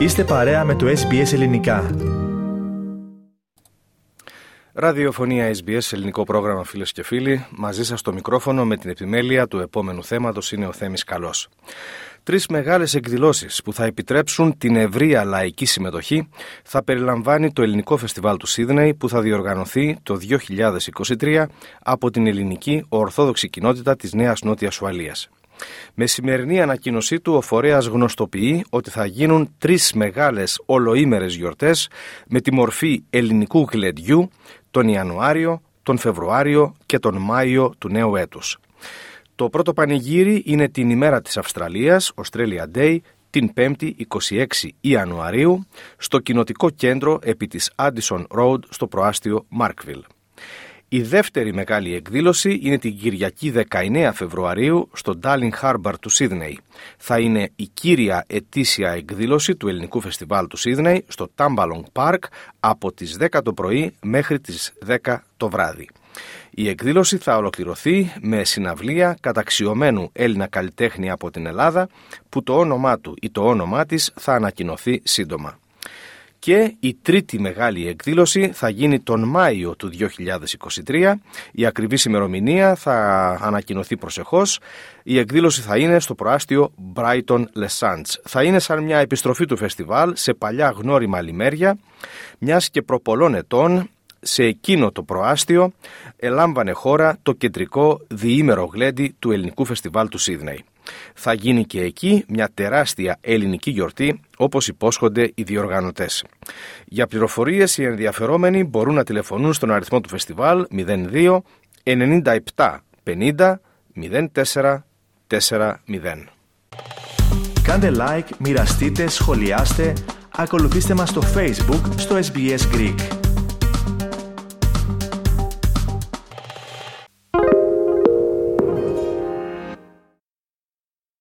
Είστε παρέα με το SBS Ελληνικά. Ραδιοφωνία SBS, ελληνικό πρόγραμμα φίλες και φίλοι. Μαζί σας στο μικρόφωνο με την επιμέλεια του επόμενου θέματος είναι ο Θέμης Καλός. Τρεις μεγάλες εκδηλώσεις που θα επιτρέψουν την ευρεία λαϊκή συμμετοχή θα περιλαμβάνει το Ελληνικό Φεστιβάλ του Σίδνεϊ που θα διοργανωθεί το 2023 από την ελληνική Ορθόδοξη Κοινότητα της Νέας Νότιας Ουαλίας. Με σημερινή ανακοίνωσή του, ο φορέας γνωστοποιεί ότι θα γίνουν τρεις μεγάλες ολοήμερες γιορτές με τη μορφή ελληνικού γλεντιού τον Ιανουάριο, τον Φεβρουάριο και τον Μάιο του νέου έτους. Το πρώτο πανηγύρι είναι την ημέρα της Αυστραλίας, Australia Day, την 5η 26 Ιανουαρίου, στο κοινοτικό κέντρο επί της Addison Road στο προάστιο Markville. Η δεύτερη μεγάλη εκδήλωση είναι την Κυριακή 19 Φεβρουαρίου στο Darling Harbour του Σίδνεϊ. Θα είναι η κύρια ετήσια εκδήλωση του Ελληνικού Φεστιβάλ του Σίδνεϊ στο Tambalong Park από τις 10 το πρωί μέχρι τις 10 το βράδυ. Η εκδήλωση θα ολοκληρωθεί με συναυλία καταξιωμένου Έλληνα καλλιτέχνη από την Ελλάδα που το όνομά του ή το όνομά της θα ανακοινωθεί σύντομα. Και η τρίτη μεγάλη εκδήλωση θα γίνει τον Μάιο του 2023. Η ακριβής ημερομηνία θα ανακοινωθεί προσεχώς. Η εκδήλωση θα είναι στο προάστιο Brighton Les Sands. Θα είναι σαν μια επιστροφή του φεστιβάλ σε παλιά γνώριμα λιμέρια, μιας και προπολών ετών σε εκείνο το προάστιο ελάμβανε χώρα το κεντρικό διήμερο γλέντι του ελληνικού φεστιβάλ του Σίδνεϊ. Θα γίνει και εκεί μια τεράστια ελληνική γιορτή όπως υπόσχονται οι διοργανωτές. Για πληροφορίες οι ενδιαφερόμενοι μπορούν να τηλεφωνούν στον αριθμό του φεστιβάλ 02 97 50 04 40. Κάντε like, μοιραστείτε, σχολιάστε, ακολουθήστε μας στο Facebook στο SBS Greek.